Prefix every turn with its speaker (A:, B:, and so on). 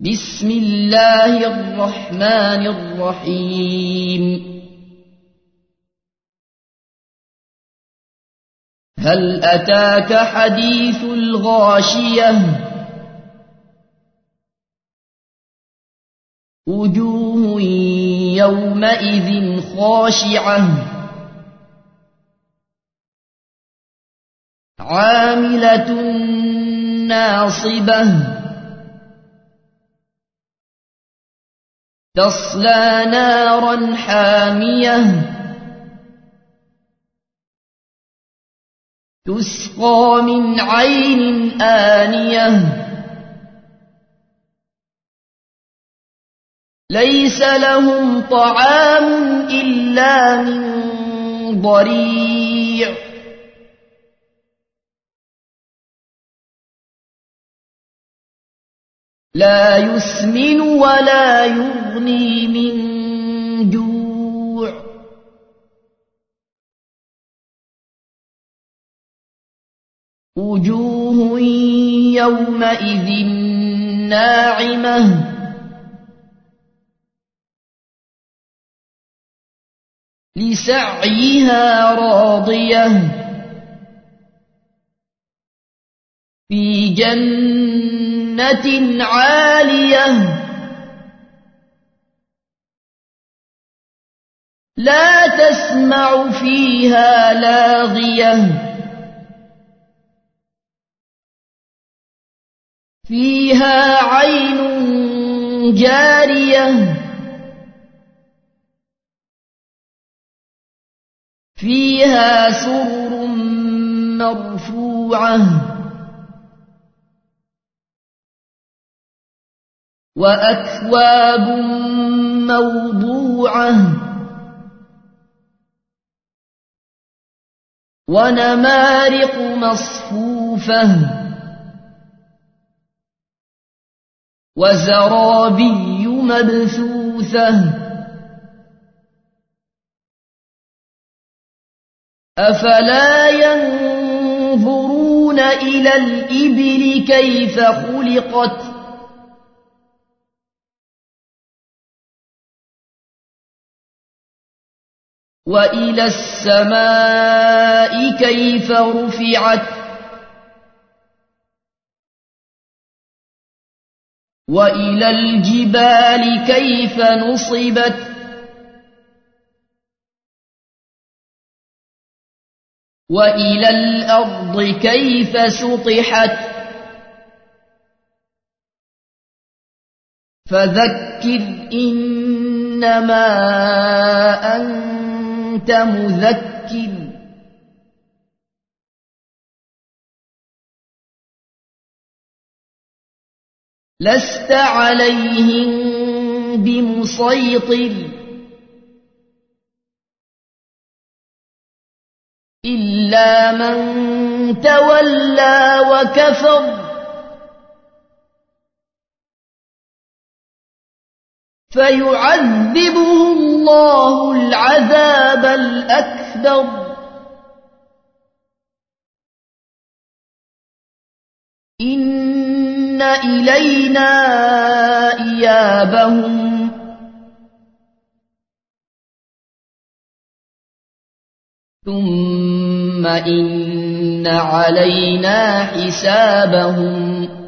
A: بسم الله الرحمن الرحيم. هل أتاك حديث الغاشية؟ وجوه يومئذ خاشعة. عاملة ناصبة. تصلى نارا حامية. تسقى من عين آنية. ليس لهم طعام إلا من ضريع. لا يسمن ولا يغني من جوع. وجوه يومئذ ناعمة. لسعيها راضية. في جنة عالية. لا تسمع فيها لاغية. فيها عين جارية. فيها سرر مرفوعة. وأكواب موضوعة. ونمارق مصفوفة. وزرابي مبثوثة. أفلا ينظرون إلى الإبل كيف خلقت؟ وإلى السماء كيف رفعت وإلى الجبال كيف نصبت وإلى الأرض كيف سطحت فذكر إنما أنت مذكر. لست عليهم بمسيطر. إلا من تولى وكفر. فيعذبه الله العذاب الأكبر. إن إلينا إيابهم. ثم إن علينا حسابهم.